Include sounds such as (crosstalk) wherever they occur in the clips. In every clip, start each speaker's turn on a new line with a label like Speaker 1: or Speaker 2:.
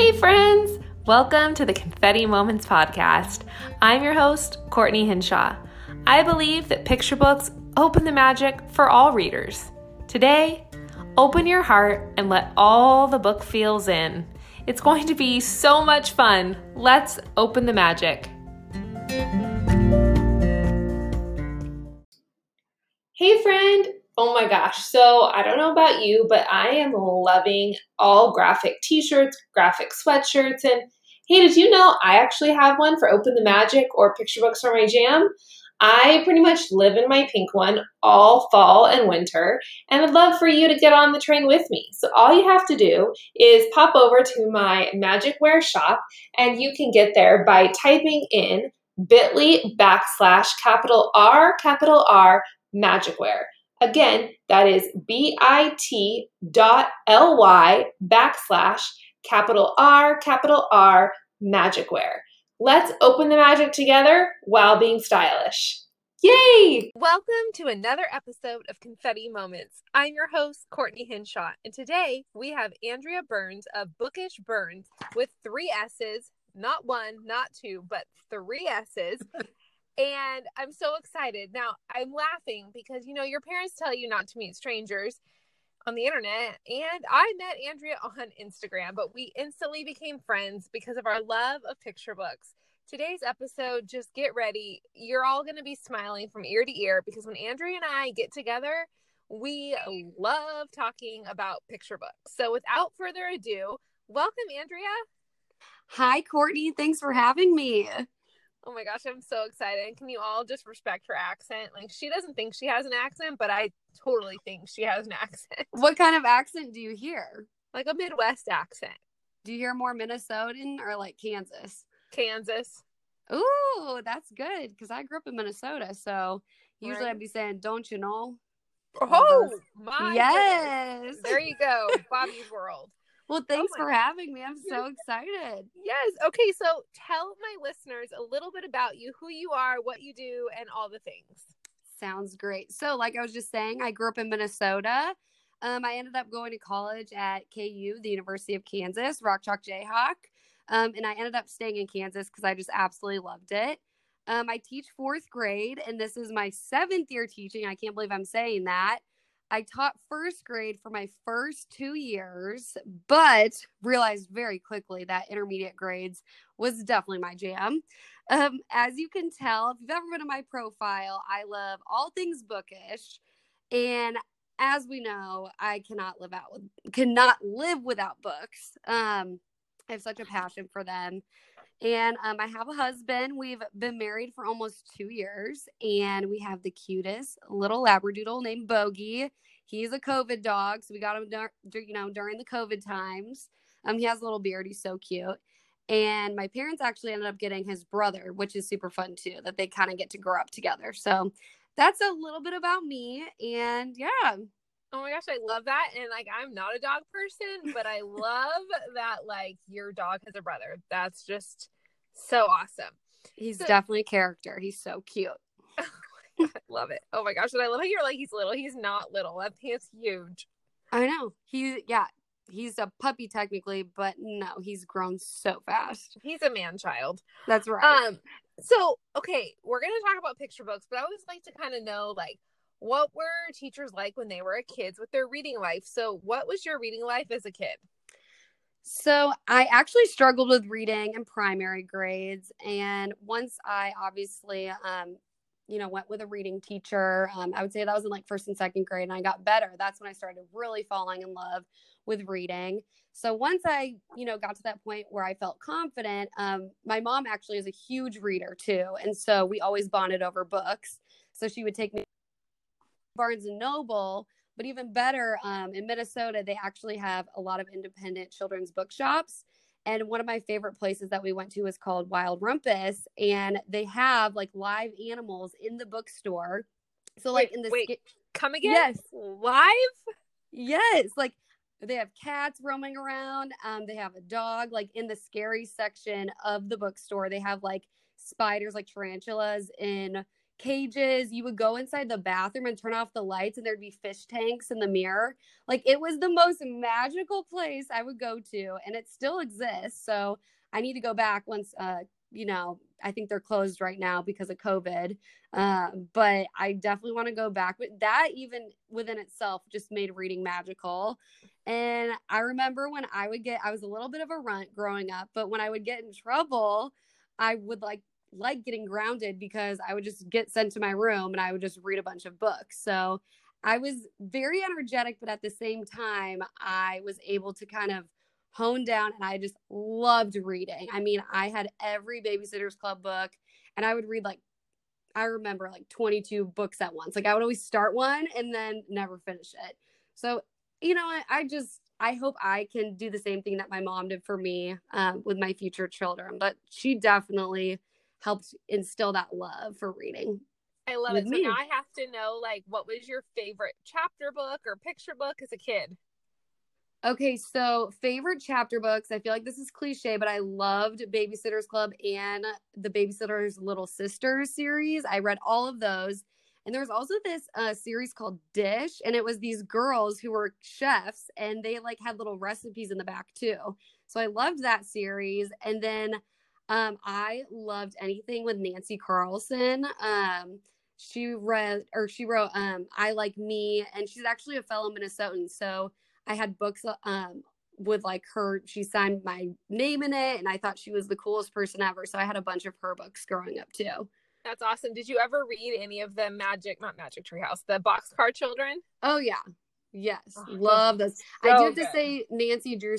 Speaker 1: Hey, friends! Welcome to the Confetti Moments podcast. I'm your host, Courtney Hinshaw. I believe that picture books open the magic for all readers. Today, open your heart and let all the book feels in. It's going to be so much fun. Let's open the magic. Hey, friend! Oh my gosh. So I don't know about you, but I am loving all graphic t shirts, graphic sweatshirts. And hey, did you know I actually have one for Open the Magic or Picture Books for My Jam? I pretty much live in my pink one all fall and winter, and I'd love for you to get on the train with me. So, all you have to do is pop over to my Magic Wear shop, and you can get there by typing in bit.ly backslash capital R, capital R, Magicwear. Again, that is bit.ly backslash capital R, capital R, Magicwear. Let's open the magic together while being stylish. Yay!
Speaker 2: Welcome to another episode of Confetti Moments. I'm your host, Courtney Hinshaw, and today we have Andrea Burns of Bookish Burns with three S's, not one, not two, but three S's. (laughs) and I'm so excited. Now, I'm laughing because, you know, your parents tell you not to meet strangers on the internet. And I met Andrea (laughs) on Instagram, but we instantly became friends because of our love of picture books. Today's episode, just get ready. You're all going to be smiling from ear to ear because when Andrea and I get together, we love talking about picture books. So without further ado, welcome, Andrea.
Speaker 3: Hi, Courtney. Thanks for having me.
Speaker 2: Oh my gosh, I'm so excited. Can you all just respect her accent? Like, she doesn't think she has an accent, but I totally think she has an (laughs) accent.
Speaker 3: What kind of accent do you hear?
Speaker 2: Like a Midwest accent.
Speaker 3: Do you hear more Minnesotan or like Kansas?
Speaker 2: Kansas.
Speaker 3: Ooh, that's good because I grew up in Minnesota. So usually right. I'd be saying, don't you know?
Speaker 2: Oh, my.
Speaker 3: Yes.
Speaker 2: Goodness. There you go. (laughs) Bobby's World.
Speaker 3: Well, thanks oh for having me. I'm (laughs) so excited.
Speaker 2: Yes. Okay. So tell my listeners a little bit about you, who you are, what you do, and all the things.
Speaker 3: Sounds great. So, like I was just saying, I grew up in Minnesota. Um, I ended up going to college at KU, the University of Kansas, Rock Chalk Jayhawk. Um, and I ended up staying in Kansas because I just absolutely loved it. Um, I teach fourth grade, and this is my seventh year teaching. I can't believe I'm saying that. I taught first grade for my first two years, but realized very quickly that intermediate grades was definitely my jam. Um, as you can tell, if you've ever been to my profile, I love all things bookish. And as we know, I cannot live out with cannot live without books. Um, I have such a passion for them. And um, I have a husband. We've been married for almost two years, and we have the cutest little Labradoodle named Bogey. He's a COVID dog, so we got him, dur- you know, during the COVID times. Um, he has a little beard. He's so cute. And my parents actually ended up getting his brother, which is super fun too. That they kind of get to grow up together. So that's a little bit about me. And yeah,
Speaker 2: Oh my gosh, I love that. And like, I'm not a dog person, but I love (laughs) that like your dog has a brother. That's just so awesome.
Speaker 3: He's so, definitely a character. He's so cute. (laughs)
Speaker 2: I love it. Oh my gosh. And I love how you're like, he's little. He's not little. That pant's huge.
Speaker 3: I know. He, yeah, he's a puppy technically, but no, he's grown so fast.
Speaker 2: He's a man child.
Speaker 3: That's right.
Speaker 2: Um, so okay, we're gonna talk about picture books, but I always like to kind of know like what were teachers like when they were kids with their reading life? So, what was your reading life as a kid?
Speaker 3: So, I actually struggled with reading in primary grades. And once I obviously, um, you know, went with a reading teacher, um, I would say that was in like first and second grade, and I got better. That's when I started really falling in love with reading. So once I, you know, got to that point where I felt confident, um, my mom actually is a huge reader too, and so we always bonded over books. So she would take me Barnes and Noble, but even better, um, in Minnesota, they actually have a lot of independent children's bookshops. And one of my favorite places that we went to is called Wild Rumpus, and they have like live animals in the bookstore. So, like in the
Speaker 2: wait, sk- come again?
Speaker 3: Yes,
Speaker 2: live.
Speaker 3: Yes, like they have cats roaming around. Um, they have a dog. Like in the scary section of the bookstore, they have like spiders, like tarantulas in cages. You would go inside the bathroom and turn off the lights, and there'd be fish tanks in the mirror. Like it was the most magical place I would go to, and it still exists. So I need to go back once, uh, you know, I think they're closed right now because of COVID. Uh, but I definitely want to go back. But that even within itself just made reading magical. And I remember when I would get, I was a little bit of a runt growing up, but when I would get in trouble, I would like like getting grounded because I would just get sent to my room and I would just read a bunch of books. So I was very energetic, but at the same time, I was able to kind of honed down and I just loved reading. I mean, I had every Babysitters Club book and I would read like I remember like 22 books at once. Like I would always start one and then never finish it. So, you know, I, I just I hope I can do the same thing that my mom did for me um, with my future children. But she definitely helped instill that love for reading.
Speaker 2: I love it. So now I have to know like what was your favorite chapter book or picture book as a kid?
Speaker 3: Okay, so favorite chapter books. I feel like this is cliche, but I loved Babysitters Club and the Babysitter's Little Sister series. I read all of those. And there was also this uh, series called Dish, and it was these girls who were chefs, and they like had little recipes in the back too. So I loved that series. And then um, I loved anything with Nancy Carlson. Um, she read or she wrote um, I Like Me, and she's actually a fellow Minnesotan. So I had books um with like her she signed my name in it and I thought she was the coolest person ever. So I had a bunch of her books growing up too.
Speaker 2: That's awesome. Did you ever read any of the magic not magic treehouse, the boxcar children?
Speaker 3: Oh yeah. Yes. Oh, Love those. So I do have good. to say Nancy Drew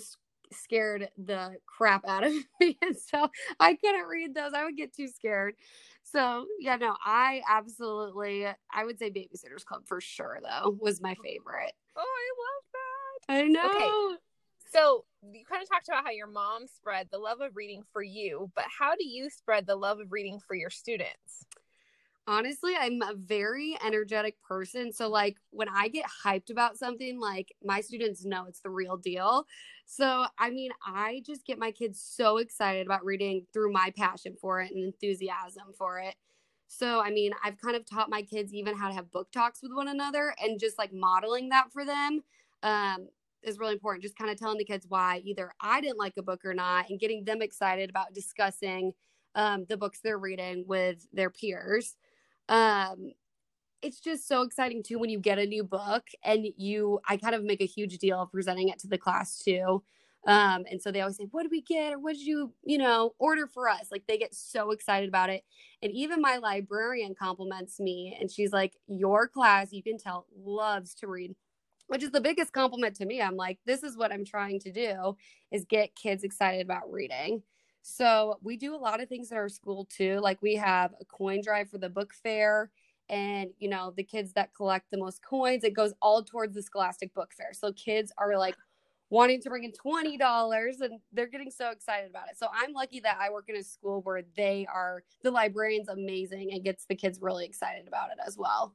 Speaker 3: scared the crap out of (laughs) me. And so I couldn't read those. I would get too scared. So yeah, no, I absolutely I would say Babysitters Club for sure though was my oh, favorite.
Speaker 2: Oh, I love that.
Speaker 3: I know. Okay.
Speaker 2: So you kind of talked about how your mom spread the love of reading for you, but how do you spread the love of reading for your students?
Speaker 3: Honestly, I'm a very energetic person. So, like, when I get hyped about something, like, my students know it's the real deal. So, I mean, I just get my kids so excited about reading through my passion for it and enthusiasm for it. So, I mean, I've kind of taught my kids even how to have book talks with one another and just like modeling that for them um, is really important. Just kind of telling the kids why either I didn't like a book or not, and getting them excited about discussing um, the books they're reading with their peers. Um, it's just so exciting too when you get a new book and you. I kind of make a huge deal of presenting it to the class too. Um, and so they always say, What did we get? Or what did you, you know, order for us? Like they get so excited about it. And even my librarian compliments me and she's like, Your class, you can tell, loves to read which is the biggest compliment to me. I'm like, this is what I'm trying to do is get kids excited about reading. So we do a lot of things at our school too. Like we have a coin drive for the book fair. And you know, the kids that collect the most coins, it goes all towards the Scholastic Book Fair. So kids are like wanting to bring in twenty dollars and they're getting so excited about it. So I'm lucky that I work in a school where they are the librarian's amazing and gets the kids really excited about it as well.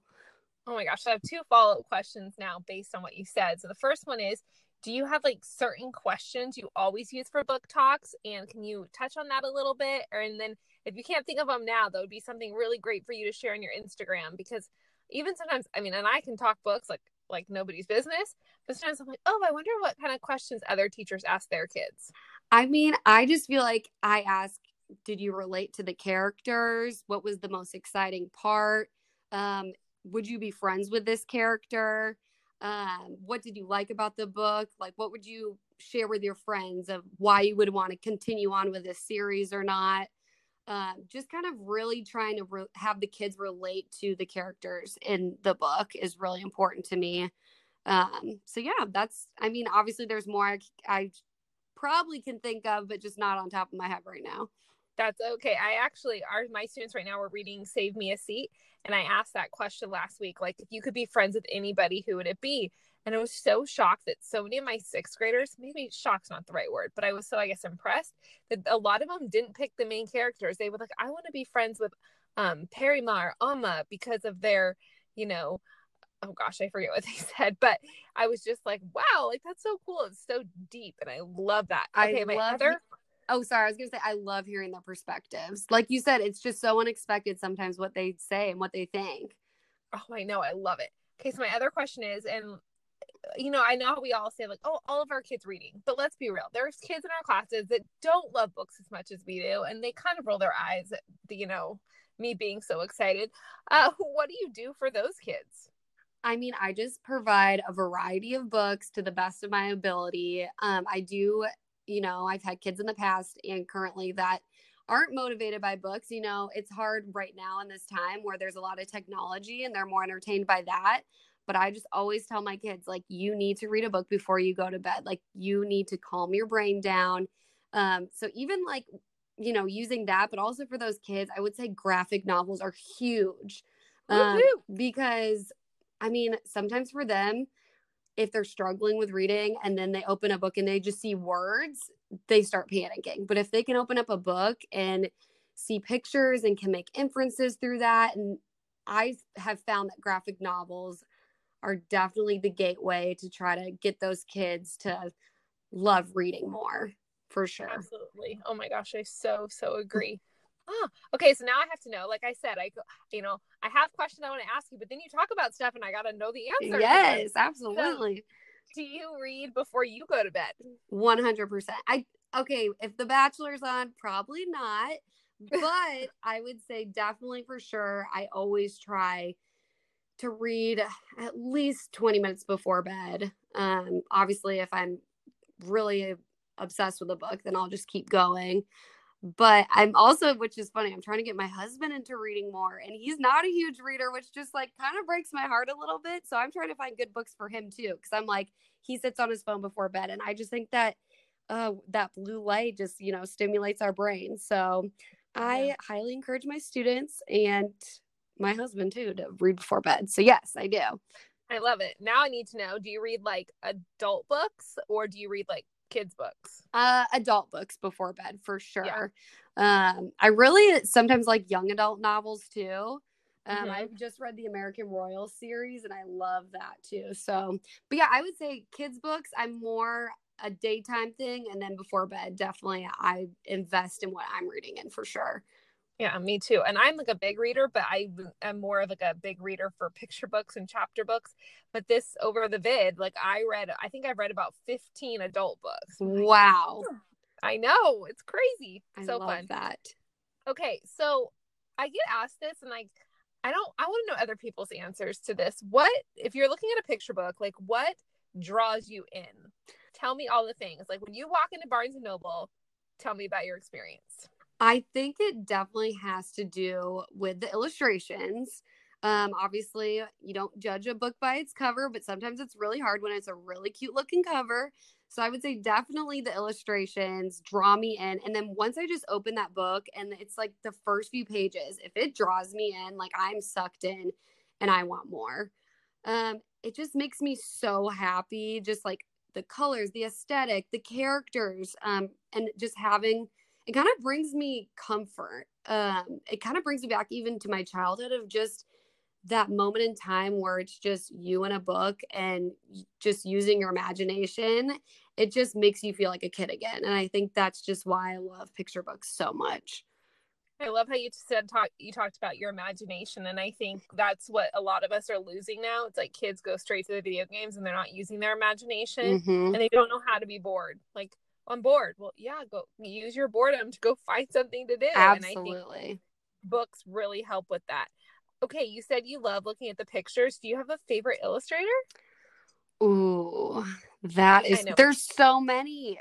Speaker 2: Oh my gosh, I have two follow up questions now based on what you said. So the first one is do you have like certain questions you always use for book talks? And can you touch on that a little bit? Or and then if you can't think of them now that would be something really great for you to share on your instagram. Because even sometimes i mean and i can talk books like like nobody's business but sometimes i'm like oh i wonder what kind of questions other teachers ask their kids.
Speaker 3: I mean i just feel like i ask did you relate to the characters? What was the most exciting part? Um, would you be friends with this character? Um, what did you like about the book? Like, what would you share with your friends of why you would want to continue on with this series or not? Um, just kind of really trying to re- have the kids relate to the characters in the book is really important to me. Um, so yeah, that's, I mean, obviously there's more I, I probably can think of, but just not on top of my head right now.
Speaker 2: That's okay. I actually, our my students right now are reading "Save Me a Seat," and I asked that question last week. Like, if you could be friends with anybody, who would it be? And I was so shocked that so many of my sixth graders, maybe shock's not the right word, but I was so I guess impressed that a lot of them didn't pick the main characters. They were like, I want to be friends with um Perry Perimar, Amma because of their, you know, oh gosh, I forget what (laughs) they said, but I was just like, wow, like that's so cool. It's so deep, and I love that. Okay, I my other
Speaker 3: Oh, sorry. I was gonna say I love hearing their perspectives. Like you said, it's just so unexpected sometimes what they say and what they think.
Speaker 2: Oh, I know. I love it. Okay, so my other question is, and you know, I know we all say like, oh, all of our kids reading, but let's be real. There's kids in our classes that don't love books as much as we do, and they kind of roll their eyes at the, you know, me being so excited. Uh, (laughs) what do you do for those kids?
Speaker 3: I mean, I just provide a variety of books to the best of my ability. Um, I do, you know, I've had kids in the past and currently that aren't motivated by books. You know, it's hard right now in this time where there's a lot of technology and they're more entertained by that. But I just always tell my kids, like, you need to read a book before you go to bed. Like, you need to calm your brain down. Um, so even like, you know, using that, but also for those kids, I would say graphic novels are huge. Um, because I mean, sometimes for them, if they're struggling with reading and then they open a book and they just see words, they start panicking. But if they can open up a book and see pictures and can make inferences through that, and I have found that graphic novels are definitely the gateway to try to get those kids to love reading more for sure.
Speaker 2: Absolutely. Oh my gosh, I so, so agree. Oh, okay. So now I have to know. Like I said, I you know I have questions I want to ask you, but then you talk about stuff, and I got to know the answer.
Speaker 3: Yes, absolutely.
Speaker 2: So, do you read before you go to bed?
Speaker 3: One hundred percent. I okay. If The Bachelor's on, probably not, but (laughs) I would say definitely for sure. I always try to read at least twenty minutes before bed. Um, obviously, if I'm really obsessed with a book, then I'll just keep going but I'm also, which is funny, I'm trying to get my husband into reading more, and he's not a huge reader, which just like kind of breaks my heart a little bit. So I'm trying to find good books for him too, because I'm like, he sits on his phone before bed, and I just think that uh, that blue light just you know stimulates our brain. So I yeah. highly encourage my students and my husband too to read before bed. So yes, I do.
Speaker 2: I love it. Now I need to know: Do you read like adult books, or do you read like kids books?
Speaker 3: Uh, adult books before bed for sure. Yeah. Um, I really sometimes like young adult novels too. Um, mm-hmm. I've just read the American Royal series and I love that too. So, but yeah, I would say kids books. I'm more a daytime thing, and then before bed, definitely I invest in what I'm reading in for sure.
Speaker 2: Yeah, me too. And I'm like a big reader, but I am more of like a big reader for picture books and chapter books. But this over the vid, like I read, I think I've read about 15 adult books.
Speaker 3: Wow.
Speaker 2: I know. It's crazy.
Speaker 3: I
Speaker 2: so
Speaker 3: love
Speaker 2: fun.
Speaker 3: that.
Speaker 2: Okay. So I get asked this and like, I don't, I want to know other people's answers to this. What, if you're looking at a picture book, like what draws you in? Tell me all the things. Like when you walk into Barnes and Noble, tell me about your experience.
Speaker 3: I think it definitely has to do with the illustrations. Um, obviously, you don't judge a book by its cover, but sometimes it's really hard when it's a really cute looking cover. So I would say definitely the illustrations draw me in. And then once I just open that book and it's like the first few pages, if it draws me in, like I'm sucked in and I want more. Um, it just makes me so happy. Just like the colors, the aesthetic, the characters, um, and just having it kind of brings me comfort. Um, it kind of brings me back even to my childhood of just that moment in time where it's just you and a book and just using your imagination. It just makes you feel like a kid again. And I think that's just why I love picture books so much.
Speaker 2: I love how you said talk you talked about your imagination and I think that's what a lot of us are losing now. It's like kids go straight to the video games and they're not using their imagination mm-hmm. and they don't know how to be bored. Like on board. Well, yeah, go use your boredom to go find something to do.
Speaker 3: Absolutely.
Speaker 2: books really help with that. Okay, you said you love looking at the pictures. Do you have a favorite illustrator?
Speaker 3: Ooh, that is there's so many.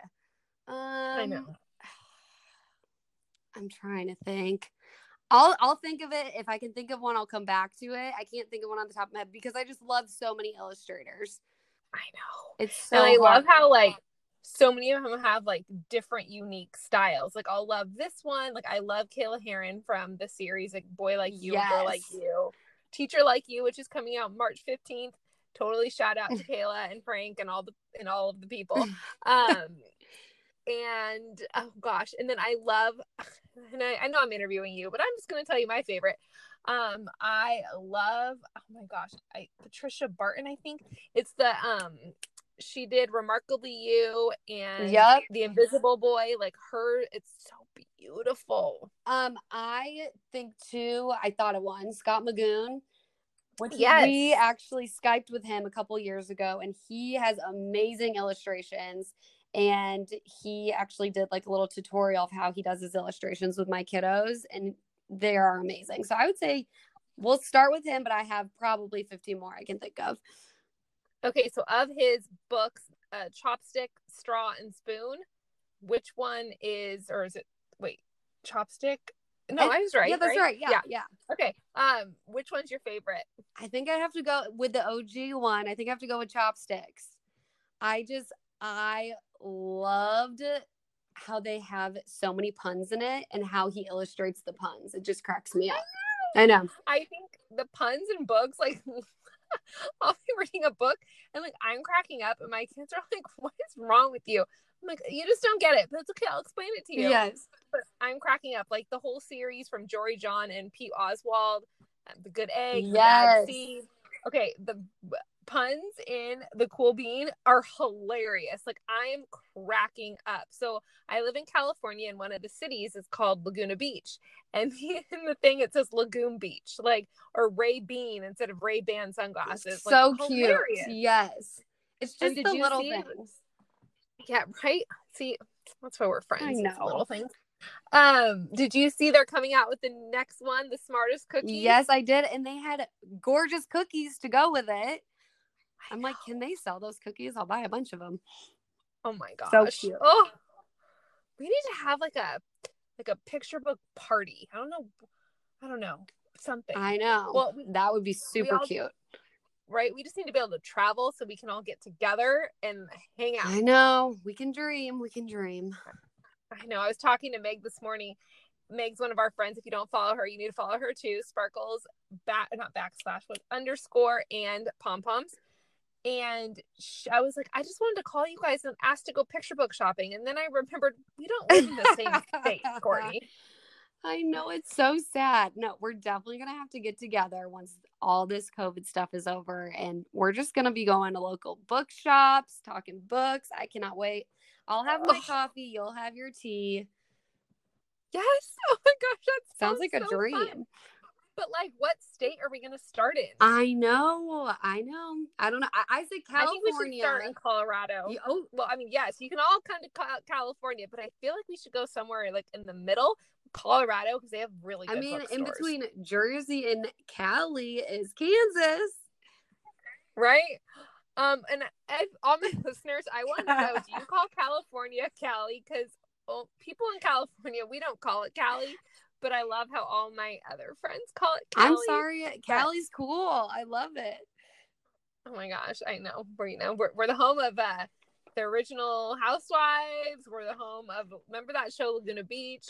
Speaker 3: Um,
Speaker 2: I know.
Speaker 3: I'm trying to think. I'll I'll think of it if I can think of one. I'll come back to it. I can't think of one on the top of my head because I just love so many illustrators.
Speaker 2: I know.
Speaker 3: It's so.
Speaker 2: And I love how like so many of them have like different unique styles. Like I'll love this one. Like I love Kayla Harren from the series like Boy Like You, yes. Girl Like You, Teacher Like You, which is coming out March 15th. Totally shout out to (laughs) Kayla and Frank and all the and all of the people. (laughs) Um and oh gosh, and then I love and I, I know I'm interviewing you, but I'm just gonna tell you my favorite. Um, I love oh my gosh, I Patricia Barton, I think it's the um she did Remarkably You and
Speaker 3: Yep.
Speaker 2: The Invisible Boy. Like her, it's so beautiful.
Speaker 3: Um, I think too. I thought of one. Scott Magoon. Which
Speaker 2: Yes.
Speaker 3: we actually skyped with him a couple years ago, and he has amazing illustrations. And he actually did like a little tutorial of how he does his illustrations with my kiddos, and they are amazing. So I would say we'll start with him, but I have probably 15 more I can think of.
Speaker 2: Okay, so of his books, uh, Chopstick, Straw, and Spoon, which one is, or is it? Wait, Chopstick. No,
Speaker 3: I-
Speaker 2: I was right.
Speaker 3: yeah, that's right. Yeah,
Speaker 2: yeah.
Speaker 3: yeah.
Speaker 2: Okay. Um, which one's your favorite?
Speaker 3: I think I have to go with the OG one. I think I have to go with chopsticks. I just I loved how they have so many puns in it and how he illustrates the puns. It just cracks me up. I know.
Speaker 2: I think the puns in books, like (laughs) (laughs) I'll be reading a book and like I'm cracking up, and my kids are (laughs) like, "What is wrong with you?" I'm like, "You just don't get it." But it's okay. I'll explain it to you.
Speaker 3: Yes.
Speaker 2: But I'm cracking up. Like the whole series from Jory John and Pete Oswald, uh, the Good Egg, the Bad
Speaker 3: Yes.
Speaker 2: Seed. Okay, the puns in the Cool Bean are hilarious. Like I am cracking up. So I live in California, and one of the cities is called Laguna Beach, and (laughs) in the thing it says Lagoon Beach, like or Ray Bean instead of Ray Ban sunglasses. Like,
Speaker 3: so cute. Yes. It's just the little
Speaker 2: see-
Speaker 3: things.
Speaker 2: Yeah, right. See, that's why we're friends.
Speaker 3: I know.
Speaker 2: little things. Um, did you see they're coming out with the next one, the smartest cookie?
Speaker 3: Yes, I did. And they had gorgeous cookies to go with it. I'm like, can they sell those cookies? I'll buy a bunch of them.
Speaker 2: Oh my gosh.
Speaker 3: So cute.
Speaker 2: Oh, we need to have like a like a picture book party. I don't know. I don't know something.
Speaker 3: I know.
Speaker 2: Well, we-
Speaker 3: that would be super
Speaker 2: all-
Speaker 3: cute.
Speaker 2: right? We just need to be able to travel so we can all get together and hang out.
Speaker 3: I know. We can dream. We can dream.
Speaker 2: I know. I was talking to Meg this morning. Meg's one of our friends. If you don't follow her, you need to follow her too. Sparkles back, not backslash, but underscore and pom poms. And sh I was like, I just wanted to call you guys and ask to go picture book shopping. And then I remembered we don't live in the same state, (laughs) Courtney.
Speaker 3: I know it's so sad. No, we're definitely gonna have to get together once all this COVID stuff is over, and we're just gonna be going to local bookshops, talking books. I cannot wait. I'll have my coffee. You'll have your tea.
Speaker 2: Yes. (laughs) Oh my gosh, that
Speaker 3: Sounds like a
Speaker 2: dream. fun. But like, what state are we going to start in?
Speaker 3: I know. I know. I don't know. I, I say
Speaker 2: I think we should start in Colorado.
Speaker 3: You- oh,
Speaker 2: Well, I mean, yes, you can all come to Ca- California, but I feel like we should go somewhere like in the middle, Colorado, because they have really. Good
Speaker 3: I mean, in between Jersey and Cali is Kansas.
Speaker 2: right? Um, and all my (laughs) listeners, I want to know: Do (laughs) you call California Cali? Because well, people in California, we don't call it Cali, but I love how all my other friends call it Cali.
Speaker 3: I'm sorry, Cali's cool. I love it.
Speaker 2: Oh my gosh, I know. We're you know we're, we're the home of uh the original Housewives. We're the home of remember that show Laguna Beach.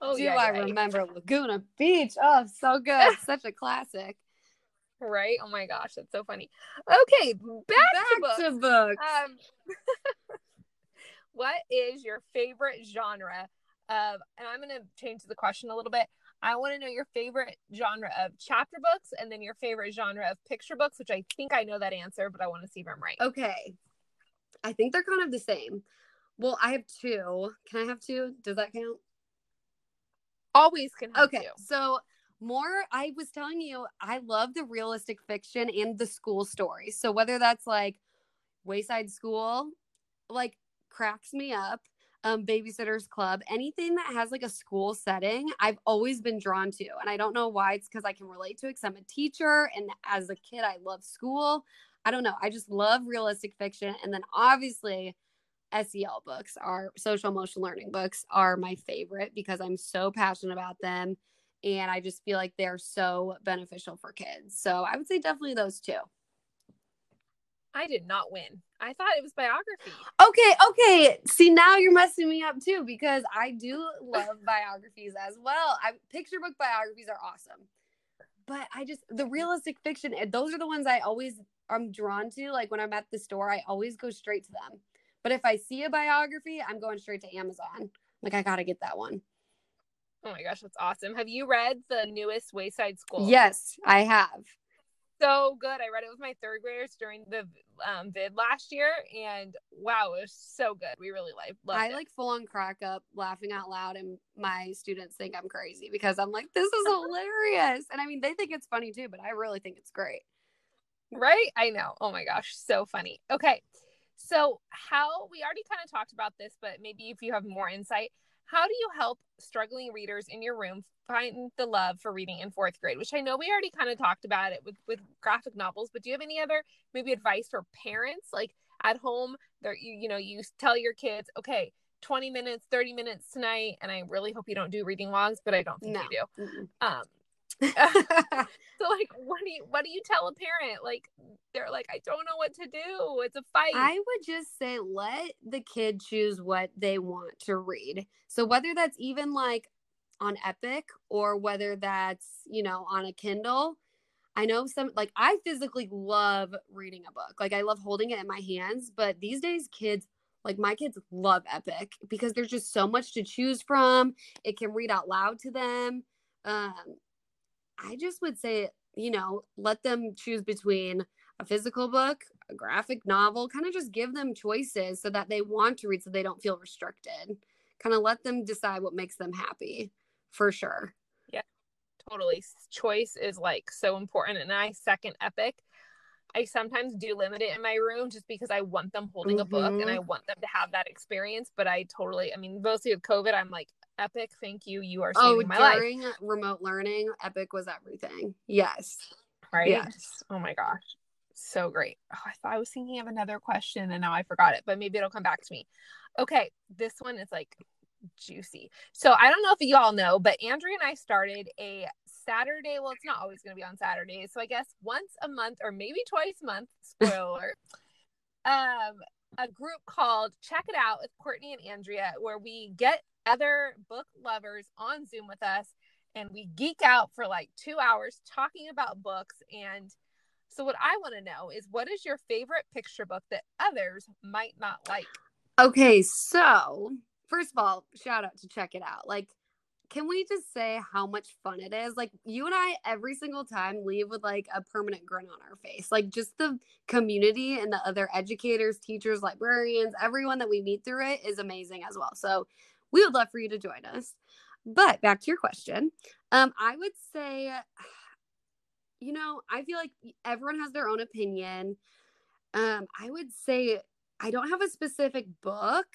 Speaker 2: Oh
Speaker 3: Do
Speaker 2: yeah,
Speaker 3: I
Speaker 2: yeah,
Speaker 3: remember Laguna Beach? Oh, so good. (laughs) Such a classic.
Speaker 2: right? Oh my gosh, that's so funny. Okay, back, to books.
Speaker 3: to books.
Speaker 2: um, (laughs) what is your favorite genre of? And I'm gonna change the question a little bit. I want to know your favorite genre of chapter books, and then your favorite genre of picture books, which I think I know that answer, but I want to see if I'm right.
Speaker 3: okay. I think they're kind of the same. Well, I have two. Can I have two? Does that count?
Speaker 2: Always can have
Speaker 3: Okay.
Speaker 2: two.
Speaker 3: So more I was telling you, I love the realistic fiction and the school stories. So whether that's like Wayside School, like cracks me up, um, Babysitter's Club, anything that has like a school setting, I've always been drawn to. And I don't know why. It's because I can relate to it because I'm a teacher. And as a kid, I love school. I don't know. I just love realistic fiction. And then obviously, SEL books are social emotional learning books are my favorite because I'm so passionate about them and I just feel like they're so beneficial for kids. So I would say definitely those two.
Speaker 2: I did not win. I thought it was biography.
Speaker 3: Okay, okay. See, now you're messing me up too because I do love (laughs) biographies as well. I picture book biographies are awesome. But I just the realistic fiction, eh, those are the ones I always I'm drawn to. Like when I'm at the store, I always go straight to them. But if I see a biography, I'm going straight to Amazon. Like I gotta get that one.
Speaker 2: Oh my gosh, that's awesome. Have you read the newest Wayside School?
Speaker 3: Yes, I have.
Speaker 2: So good. I read it with my third graders during the um, vid last year, and wow, it was so good. We really like loved
Speaker 3: I
Speaker 2: it.
Speaker 3: like full on crack up laughing out loud, and my students think I'm crazy because I'm like, this is (laughs) hilarious. And I mean, they think it's funny too, but I really think it's great.
Speaker 2: right? I know. Oh my gosh, so funny. Okay, so how we already kind of talked about this, but maybe if you have more insight, how do you help struggling readers in your room find the love for reading in fourth grade? Which I know we already kind of talked about it with with graphic novels, but do you have any other maybe advice for parents like at home? There, you you know, you tell your kids, okay. 20 minutes 30 minutes tonight and i really hope you don't do reading logs but i don't think
Speaker 3: No.
Speaker 2: you do
Speaker 3: Mm-mm.
Speaker 2: um (laughs) (laughs) so like what do you what do you tell a parent like they're like i don't know what to do it's a fight
Speaker 3: I would just say let the kid choose what they want to read. So whether that's even like on Epic or whether that's, you know, on a Kindle. I know some like I physically love reading a book. Like I love holding it in my hands, but these days kids like my kids love Epic because there's just so much to choose from. It can read out loud to them. Um I just would say, you know, let them choose between a physical book, a graphic novel, kind of just give them choices so that they want to read so they don't feel restricted. Kind of let them decide what makes them happy for sure.
Speaker 2: Yeah, totally choice is like so important and i second epic i sometimes do limit it in my room just because i want them holding a book and mm-hmm. i want them to have that experience but i totally i mean mostly with covid i'm like epic thank you. You are saving
Speaker 3: Oh,
Speaker 2: my life.
Speaker 3: during remote learning, Epic was everything. Yes.
Speaker 2: right?
Speaker 3: Yes.
Speaker 2: oh my gosh. So great. Oh, i thought i was thinking of another question and now i forgot it but maybe it'll come back to me. Okay this one is like juicy. So i don't know if you all know but andrea and i started a saturday well it's not always going to be on saturdays so i guess once a month or maybe twice a month spoiler (laughs) um a group called check it out with courtney and andrea where we get other book lovers on zoom with us and we geek out for like two hours talking about books and so what i want to know is what is your favorite picture book that others might not like
Speaker 3: Okay, so first of all, shout out to check it out. Like, can we just say how much fun it is? Like, you and I every single time leave with like a permanent grin on our face. Like, just the community and the other educators, teachers, librarians, everyone that we meet through it is amazing as well. So, we would love for you to join us. But back to your question, um, I would say, (sighs) you know, I feel like everyone has their own opinion. Um, I would say I don't have a specific book.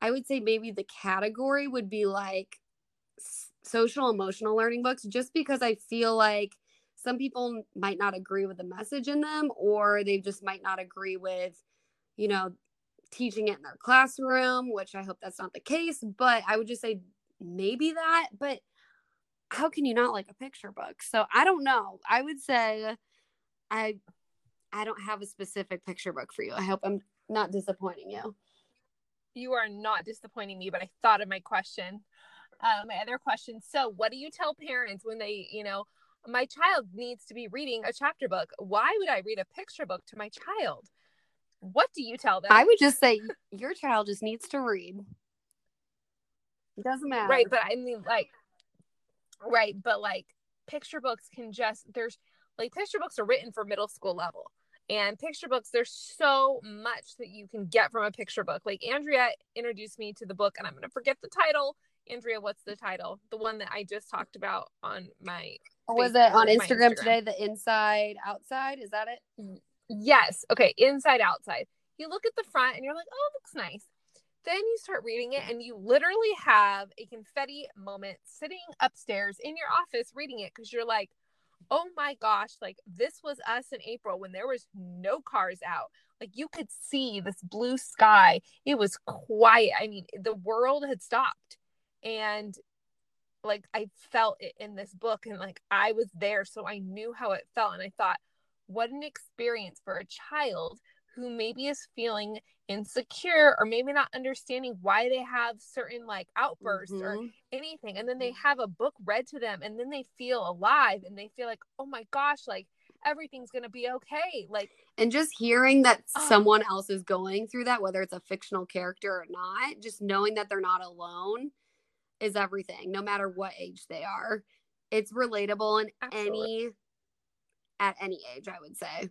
Speaker 3: I would say maybe the category would be like social emotional learning books, just because I feel like some people might not agree with the message in them, or they just might not agree with, you know, teaching it in their classroom, which I hope that's not the case. But I would just say maybe that. But how can you not like a picture book? So I don't know. I would say I I don't have a specific picture book for you. I hope I'm not disappointing you.
Speaker 2: you are not disappointing me but i thought of my question um, my other question so what do you tell parents when they you know my child needs to be reading a chapter book why would i read a picture book to my child what do you tell them
Speaker 3: I would just say your child just needs to read. It doesn't matter.
Speaker 2: right but i mean like right but like picture books can just there's like picture books are written for middle school level and picture books there's so much that you can get from a picture book like andrea introduced me to the book and i'm going to forget the title andrea what's the title the one that i just talked about on my
Speaker 3: was
Speaker 2: Facebook
Speaker 3: it on Instagram,
Speaker 2: Instagram.
Speaker 3: today? The inside outside is that it? Mm.
Speaker 2: Yes. Okay. Inside outside. You look at the front and you're like, oh, it looks nice. Then you start reading it and you literally have a confetti moment sitting upstairs in your office reading it because you're like, oh my gosh, like this was us in April when there was no cars out. Like you could see this blue sky. It was quiet. I mean, the world had stopped. And like I felt it in this book and like I was there so I knew how it felt and I thought what an experience for a child who maybe is feeling insecure or maybe not understanding why they have certain like outbursts or
Speaker 3: Mhm.
Speaker 2: anything and then they have a book read to them and then they feel alive and they feel like oh my gosh like everything's gonna be okay like
Speaker 3: And just hearing that
Speaker 2: Oh.
Speaker 3: someone else is going through that, whether it's a fictional character or not, just knowing that they're not alone is everything, no matter what age they are. It's relatable in
Speaker 2: Absolutely.
Speaker 3: any at any age, I would say.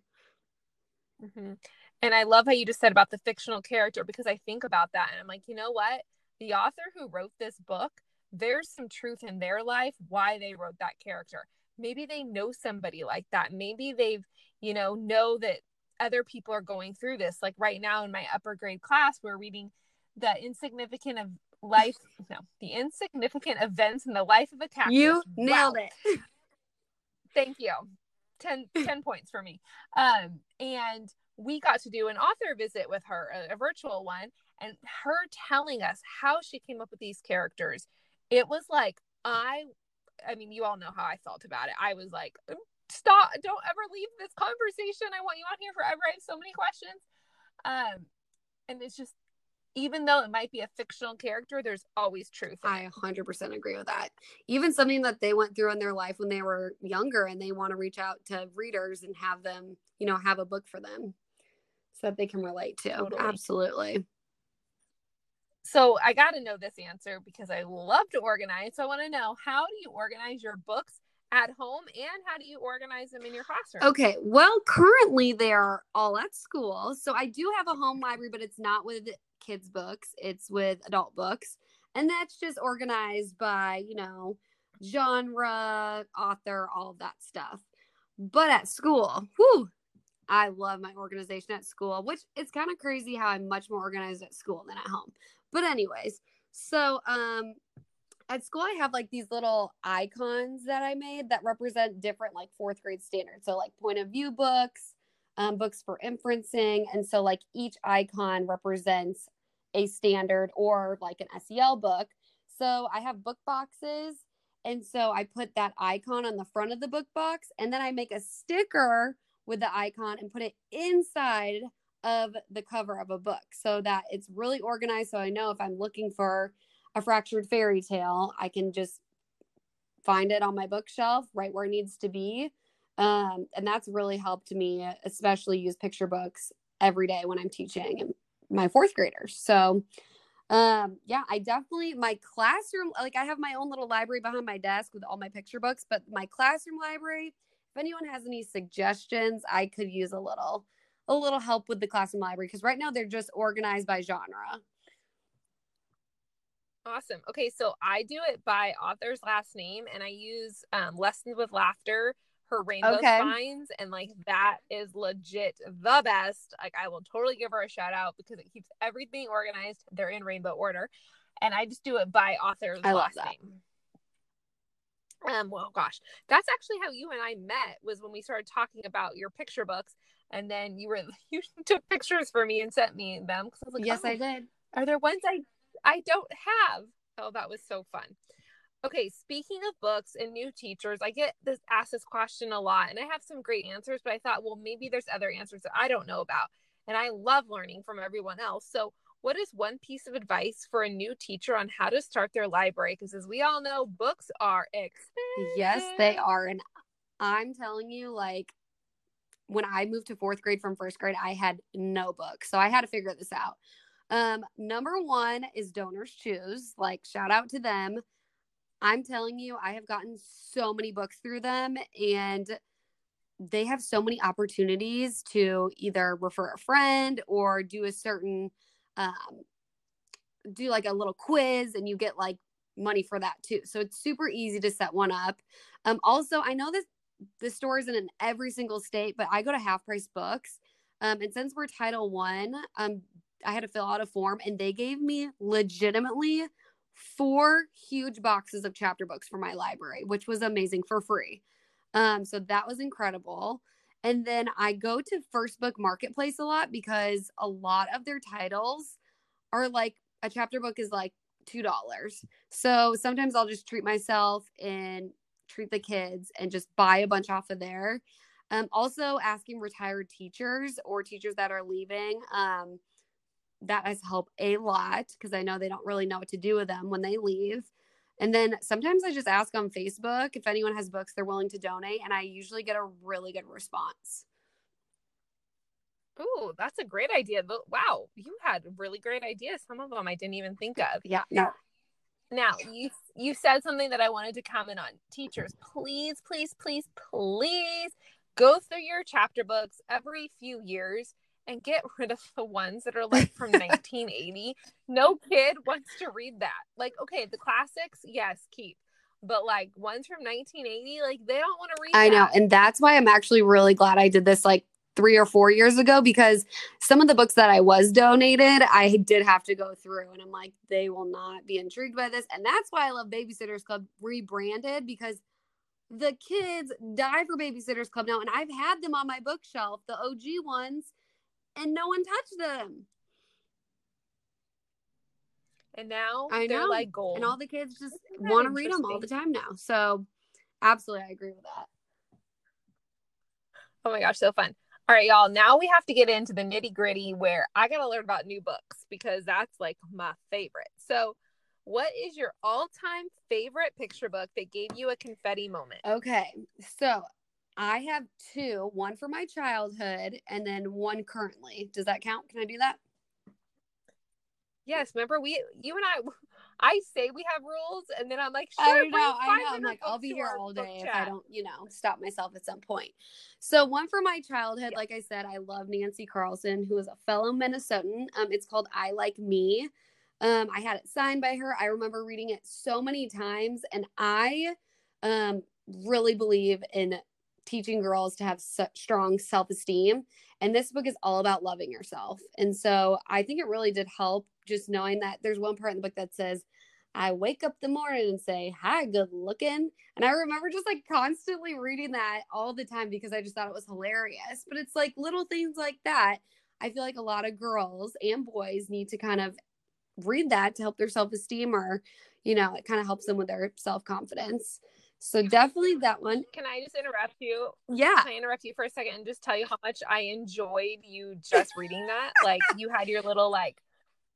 Speaker 2: Mm-hmm. And I love how you just said about the fictional character because I think about that and I'm like, you know what? The author who wrote this book, there's some truth in their life why they wrote that character. Maybe they know somebody like that. Maybe they've, you know, know that other people are going through this. Like right now in my upper grade class, we're reading the insignificant of life, no, the insignificant events in the life of a cactus.
Speaker 3: You nailed it. (laughs)
Speaker 2: Thank you. 10, (laughs) 10 points for me. Um, and we got to do an author visit with her, a, a virtual one, and her telling us how she came up with these characters. It was like, I, I mean, you all know how I felt about it. I was like, stop, don't ever leave this conversation. I want you on here forever. I have so many questions. Um, and it's just even though it might be a fictional character, there's always truth.
Speaker 3: I 100% agree with that. Even something that they went through in their life when they were younger and they want to reach out to readers and have them, you know, have a book for them so that they can relate to. Totally. Absolutely.
Speaker 2: So I got to know this answer because I love to organize. So I want to know how do you organize your books at home and how do you organize them in your classroom?
Speaker 3: Okay, well, currently they're all at school. So I do have a home library, but it's not with kids' books, it's with adult books. And that's just organized by, you know, genre, author, all of that stuff. But at school, whew, I love my organization at school, which it's kind of crazy how I'm much more organized at school than at home. But anyways, so um at school I have like these little icons that I made that represent different like fourth grade standards. So like point of view books, um, books for inferencing, and so like each icon represents a standard or like an SEL book. So I have book boxes. And so I put that icon on the front of the book box and then I make a sticker with the icon and put it inside of the cover of a book so that it's really organized. So I know if I'm looking for a fractured fairy tale, I can just find it on my bookshelf right where it needs to be. Um, and that's really helped me, especially use picture books every day when I'm teaching and my fourth graders. So um yeah i definitely my classroom like i have my own little library behind my desk with all my picture books but my classroom library if anyone has any suggestions i could use a little a little help with the classroom library because right now they're just organized by genre
Speaker 2: awesome okay so i do it by author's last name and i use um, lessons with laughter her rainbow okay. spines and like that is legit the best. Like i will totally give her a shout out because it keeps everything organized. They're in rainbow order and i just do it by author's I last name. Um well gosh that's actually how you and i met was when we started talking about your picture books and then you were (laughs) you took pictures for me and sent me them
Speaker 3: I like, yes oh, i did.
Speaker 2: are there ones i i don't have? Oh that was so fun Okay, speaking of books and new teachers, I get this asked this question a lot and I have some great answers, but I thought, well, maybe there's other answers that I don't know about. And I love learning from everyone else. So, what is one piece of advice for a new teacher on how to start their library? Because as we all know, books are expensive.
Speaker 3: Yes, they are. And I'm telling you, like, when I moved to fourth grade from first grade, I had no books. So I had to figure this out. Um, number one is Donors Choose. Like, shout out to them. I'm telling you, I have gotten so many books through them and they have so many opportunities to either refer a friend or do a certain um, do like a little quiz and you get like money for that too. So it's super easy to set one up. Um, also, I know this the store isn't in every single state, but I go to half price books. Um, and since we're Title One, um, I had to fill out a form and they gave me legitimately four huge boxes of chapter books for my library, which was amazing for free. Um, so that was incredible. And then I go to First Book Marketplace a lot because a lot of their titles are like a chapter book is like $2. So sometimes I'll just treat myself and treat the kids and just buy a bunch off of there. Um, also asking retired teachers or teachers that are leaving um, that has helped a lot because I know they don't really know what to do with them when they leave. And then sometimes I just ask on Facebook if anyone has books they're willing to donate, and I usually get a really good response.
Speaker 2: Oh, that's a great idea. Wow, you had really great ideas. Some of them I didn't even think of.
Speaker 3: Yeah. No.
Speaker 2: Now you you said something that I wanted to comment on. Teachers, please, please, please, please go through your chapter books every few years and get rid of the ones that are like from (laughs) 1980. No kid wants to read that. Like, okay, the classics, yes, keep. But like ones from 1980, like they don't want to read.
Speaker 3: I know. And that's why I'm actually really glad I did this like three or four years ago because some of the books that I was donated, I did have to go through. And I'm like, they will not be intrigued by this. And that's why I love Babysitters Club rebranded because the kids die for Babysitters Club now. And I've had them on my bookshelf, the OG ones, and no one touched them.
Speaker 2: And now
Speaker 3: I
Speaker 2: they're
Speaker 3: know.
Speaker 2: like gold.
Speaker 3: And all the kids just want to read them all the time now. So, absolutely, I agree with that.
Speaker 2: Oh my gosh, so fun. All right, y'all. Now we have to get into the nitty gritty where I got to learn about new books because that's like my favorite. So, what is your all time favorite picture book that gave you a confetti moment?
Speaker 3: Okay, so I have two one for my childhood and then one currently. Does that count? Can I do that?
Speaker 2: Yes, remember we, you and I, (laughs) I say we have rules, and then I'm like, sure,
Speaker 3: I know, I know. I'm like, I'll be here all day if I don't, you know, stop myself at some point. So, one for my childhood,
Speaker 2: Yeah.
Speaker 3: like I said, I love Nancy Carlson, who is a fellow Minnesotan. Um, it's called I Like Me. Um, I had it signed by her. I remember reading it so many times, and I um really believe in teaching girls to have such strong self-esteem. And this book is all about loving yourself. And so I think it really did help just knowing that there's one part in the book that says, I wake up the morning and say, Hi, good looking. And I remember just like constantly reading that all the time because I just thought it was hilarious. But it's like little things like that. I feel like a lot of girls and boys need to kind of read that to help their self esteem or, you know, it kind of helps them with their self confidence. So definitely that one.
Speaker 2: Can I just interrupt you?
Speaker 3: Yeah.
Speaker 2: Can I interrupt you for a second and just tell you how much I enjoyed you just reading that? Like you had your little like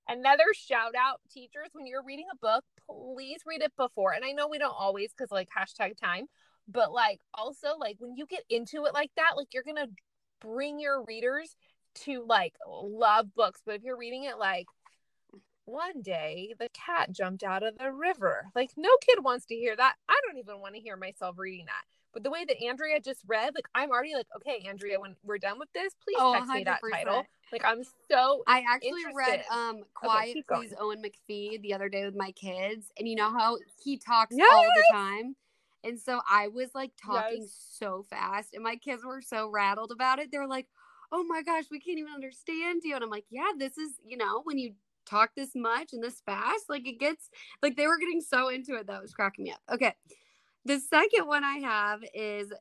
Speaker 2: another shout out teachers when you're reading a book, please read it before. And I know we don't always because like hashtag time, but like also like when you get into it like that, like you're gonna bring your readers to like love books. But if you're reading it like one day the cat jumped out of the river. Like no kid wants to hear that. I don't even want to hear myself reading that. But the way that Andrea just read, like I'm already like, okay, Andrea, when we're done with this, please
Speaker 3: Oh,
Speaker 2: text me that title. Like I'm so
Speaker 3: I actually read um Quiet
Speaker 2: going.
Speaker 3: Please Owen McPhee the other day with my kids and you know how he talks
Speaker 2: Yes!
Speaker 3: all the time. And so I was like talking
Speaker 2: Yes.
Speaker 3: so fast and my kids were so rattled about it. They were like, "Oh my gosh, we can't even understand you." And I'm like, "Yeah, this is, you know, when you talk this much and this fast, like it gets like they were getting so into it that was cracking me up." Okay. The second one I have is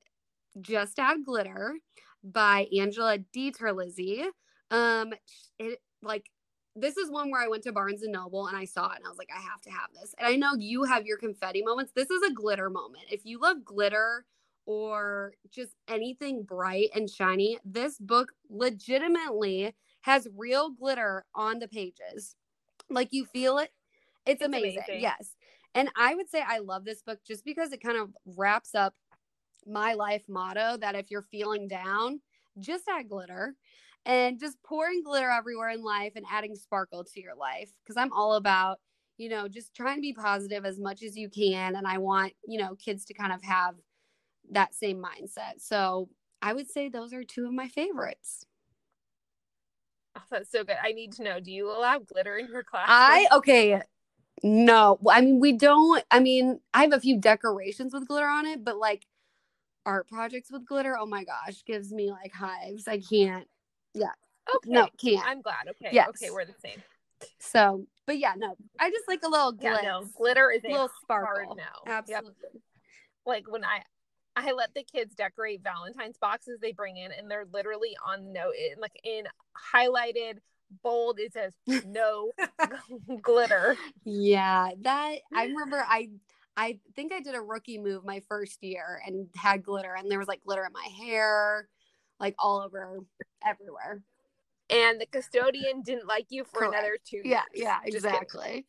Speaker 3: Just Add Glitter by Angela DiTerlizzi um it like this is one where I went to Barnes and Noble and I saw it and I was like, I have to have this. And I know you have your confetti moments. This is a glitter moment. If you love glitter or just anything bright and shiny, this book legitimately has real glitter on the pages. Like you feel it. It's,
Speaker 2: It's
Speaker 3: amazing.
Speaker 2: amazing.
Speaker 3: Yes. And I would say I love this book just because it kind of wraps up my life motto that if you're feeling down, just add glitter and just pouring glitter everywhere in life and adding sparkle to your life because i'm all about you know just trying to be positive as much as you can and i want you know kids to kind of have that same mindset so i would say those are two of my favorites
Speaker 2: Oh, that's so good. I need to know. Do you allow glitter in your class?
Speaker 3: i okay no i mean we don't i mean i have a few decorations with glitter on it but like art projects with glitter oh my gosh gives me like hives i can't Yeah.
Speaker 2: okay.
Speaker 3: no can't
Speaker 2: I'm glad. Okay.
Speaker 3: Yes.
Speaker 2: Okay, we're the same.
Speaker 3: so but yeah no i just like a little glitz
Speaker 2: Yeah, no. Glitter is a
Speaker 3: little sparkle
Speaker 2: no. Yep.
Speaker 3: absolutely
Speaker 2: Like when I I let the kids decorate Valentine's boxes they bring in and they're literally on note in like in highlighted bold it says (laughs) no (laughs) glitter.
Speaker 3: Yeah, that I (laughs) remember I I think I did a rookie move my first year and had glitter and there was like glitter in my hair, like all over everywhere.
Speaker 2: And the custodian didn't like you for
Speaker 3: Correct.
Speaker 2: another two
Speaker 3: Yeah,
Speaker 2: years.
Speaker 3: yeah,
Speaker 2: Just kidding.
Speaker 3: exactly.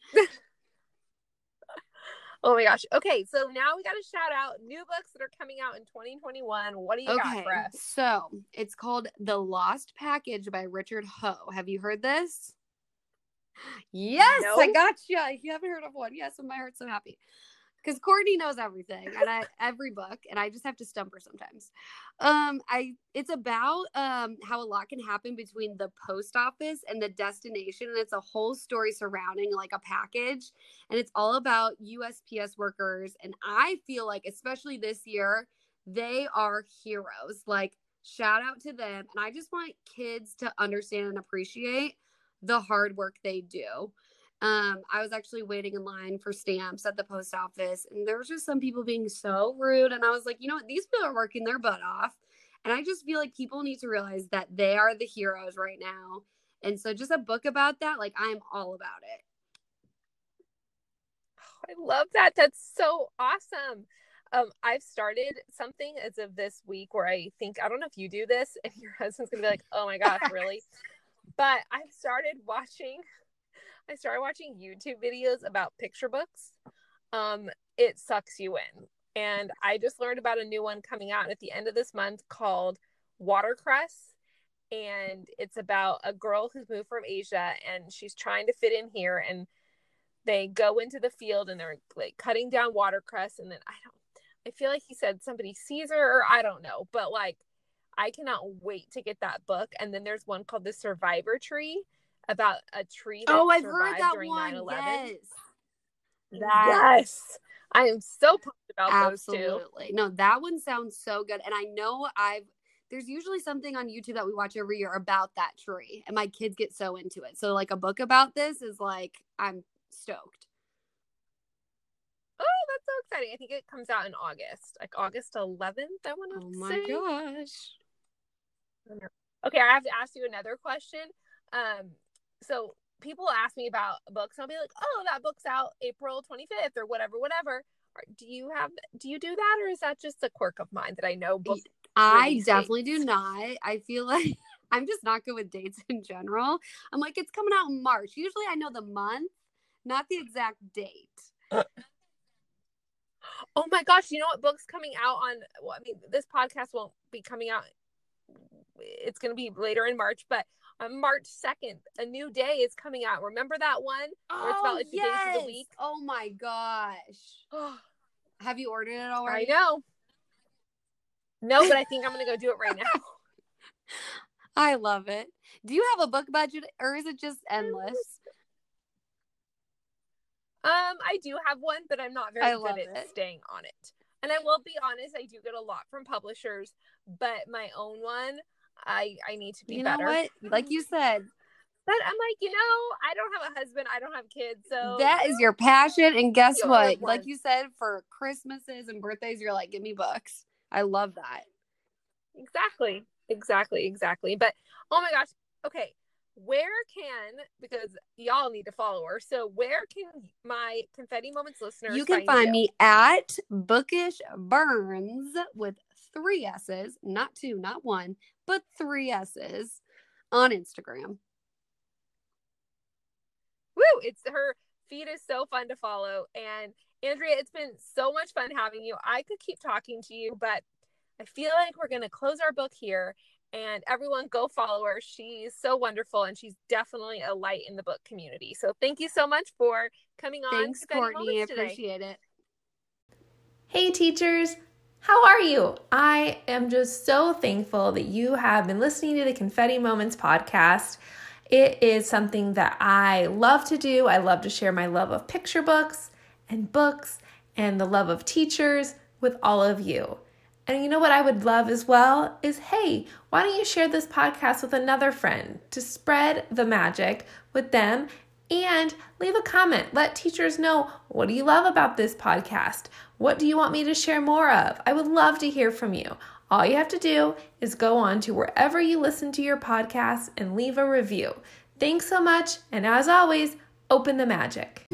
Speaker 2: Oh my gosh. Okay, so now we got to shout out new books that are coming out in 2021. What do you got for us?
Speaker 3: So, it's called The Lost Package by Richard Ho. Have you heard this? Yes, I got you. You haven't heard of one. Yes, my heart's so happy. Because Courtney knows everything and I every book, and I just have to stump her sometimes. Um, I it's about um how a lot can happen between the post office and the destination, and it's a whole story surrounding like a package, and it's all about USPS workers, and I feel like especially this year they are heroes. Like shout out to them, and I just want kids to understand and appreciate the hard work they do. Um, I was actually waiting in line for stamps at the post office, and there was just some people being so rude. And I was like, you know what? These people are working their butt off. And I just feel like people need to realize that they are the heroes right now. And so, just a book about that, like, I'm all about it.
Speaker 2: I love that. That's so awesome. Um, I've started something as of this week where I think I don't know if you do this, and your (laughs) husband's gonna be like, "Oh my gosh, really?" (laughs) but I've started watching I started watching YouTube videos about picture books. Um, it sucks you in. And I just learned about a new one coming out at the end of this month called Watercress. And it's about a girl who's moved from Asia and she's trying to fit in here. And they go into the field and they're like cutting down watercress. And then I don't, I feel like he said somebody sees her or I don't know, but like I cannot wait to get that book. And then there's one called The Survivor Tree about a tree that oh, I've heard that one. 9/11. Yes. That, yes. I am so pumped about Absolutely. those two.
Speaker 3: No, that one sounds so good. And I know I've there's usually something on YouTube that we watch every year about that tree, and my kids get so into it. So like a book about this is like I'm stoked.
Speaker 2: Oh, that's so exciting! I think it comes out in August, like August 11th. I want to. Oh my say. gosh. Okay, I have to ask you another question. Um, so people ask me about books and I'll be like, oh, that book's out April 25th or whatever, whatever. Do you have, do you do that? Or is that just a quirk of mine that I know book?
Speaker 3: I definitely dates? do not. I feel like (laughs) I'm just not good with dates in general. I'm like, it's coming out in March. Usually I know the month, not the exact date. (gasps)
Speaker 2: oh my gosh. You know what book's coming out on, well, I mean, this podcast won't be coming out. It's going to be later in March, but on March 2nd, a new day is coming out. Remember that one?
Speaker 3: Where it's about like the yes. days of the week? Oh my gosh. (gasps) Have you ordered it already?
Speaker 2: I know. No, but I think I'm gonna go do it right now. (laughs)
Speaker 3: I love it. Do you have a book budget or is it just endless?
Speaker 2: Um, I do have one, but I'm not very good at it. staying on it. And I will be honest, I do get a lot from publishers, but my own one, I I need to be
Speaker 3: you
Speaker 2: better.
Speaker 3: What? Like you said.
Speaker 2: But I'm like, you know, I don't have a husband, I don't have kids, so
Speaker 3: that is your passion. And guess what? Like you said, for Christmases and birthdays, you're like, give me books. I love that.
Speaker 2: Exactly. Exactly. Exactly. But oh my gosh. Okay. Where can because y'all need to follow her. So where can my confetti moments listeners
Speaker 3: You can find, find me at Bookish Burns with three S's, not two, not one, but three S's on Instagram.
Speaker 2: Woo! It's her feed is so fun to follow. And Andrea, it's been so much fun having you. I could keep talking to you, but I feel like we're going to close our book here. And everyone go follow her. She's so wonderful and she's definitely a light in the book community. So thank you so much for coming on.
Speaker 3: Thanks, Courtney. I appreciate it.
Speaker 1: Hey, teachers. How are you? I am just so thankful that you have been listening to the Confetti Moments podcast. It is something that I love to do. I love to share my love of picture books and books and the love of teachers with all of you. And you know what I would love as well is hey, why don't you share this podcast with another friend to spread the magic with them and leave a comment. Let teachers know what do you love about this podcast? What do you want me to share more of? I would love to hear from you. All you have to do is go on to wherever you listen to your podcast and leave a review. Thanks so much, and as always, open the magic.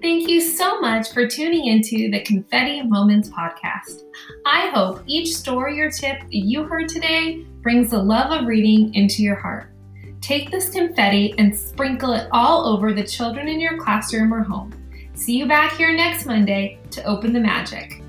Speaker 1: Thank you so much for tuning into the Confetti Moments podcast. I hope each story or tip you heard today brings the love of reading into your heart. Take this confetti and sprinkle it all over the children in your classroom or home. See you back here next Monday to open the magic.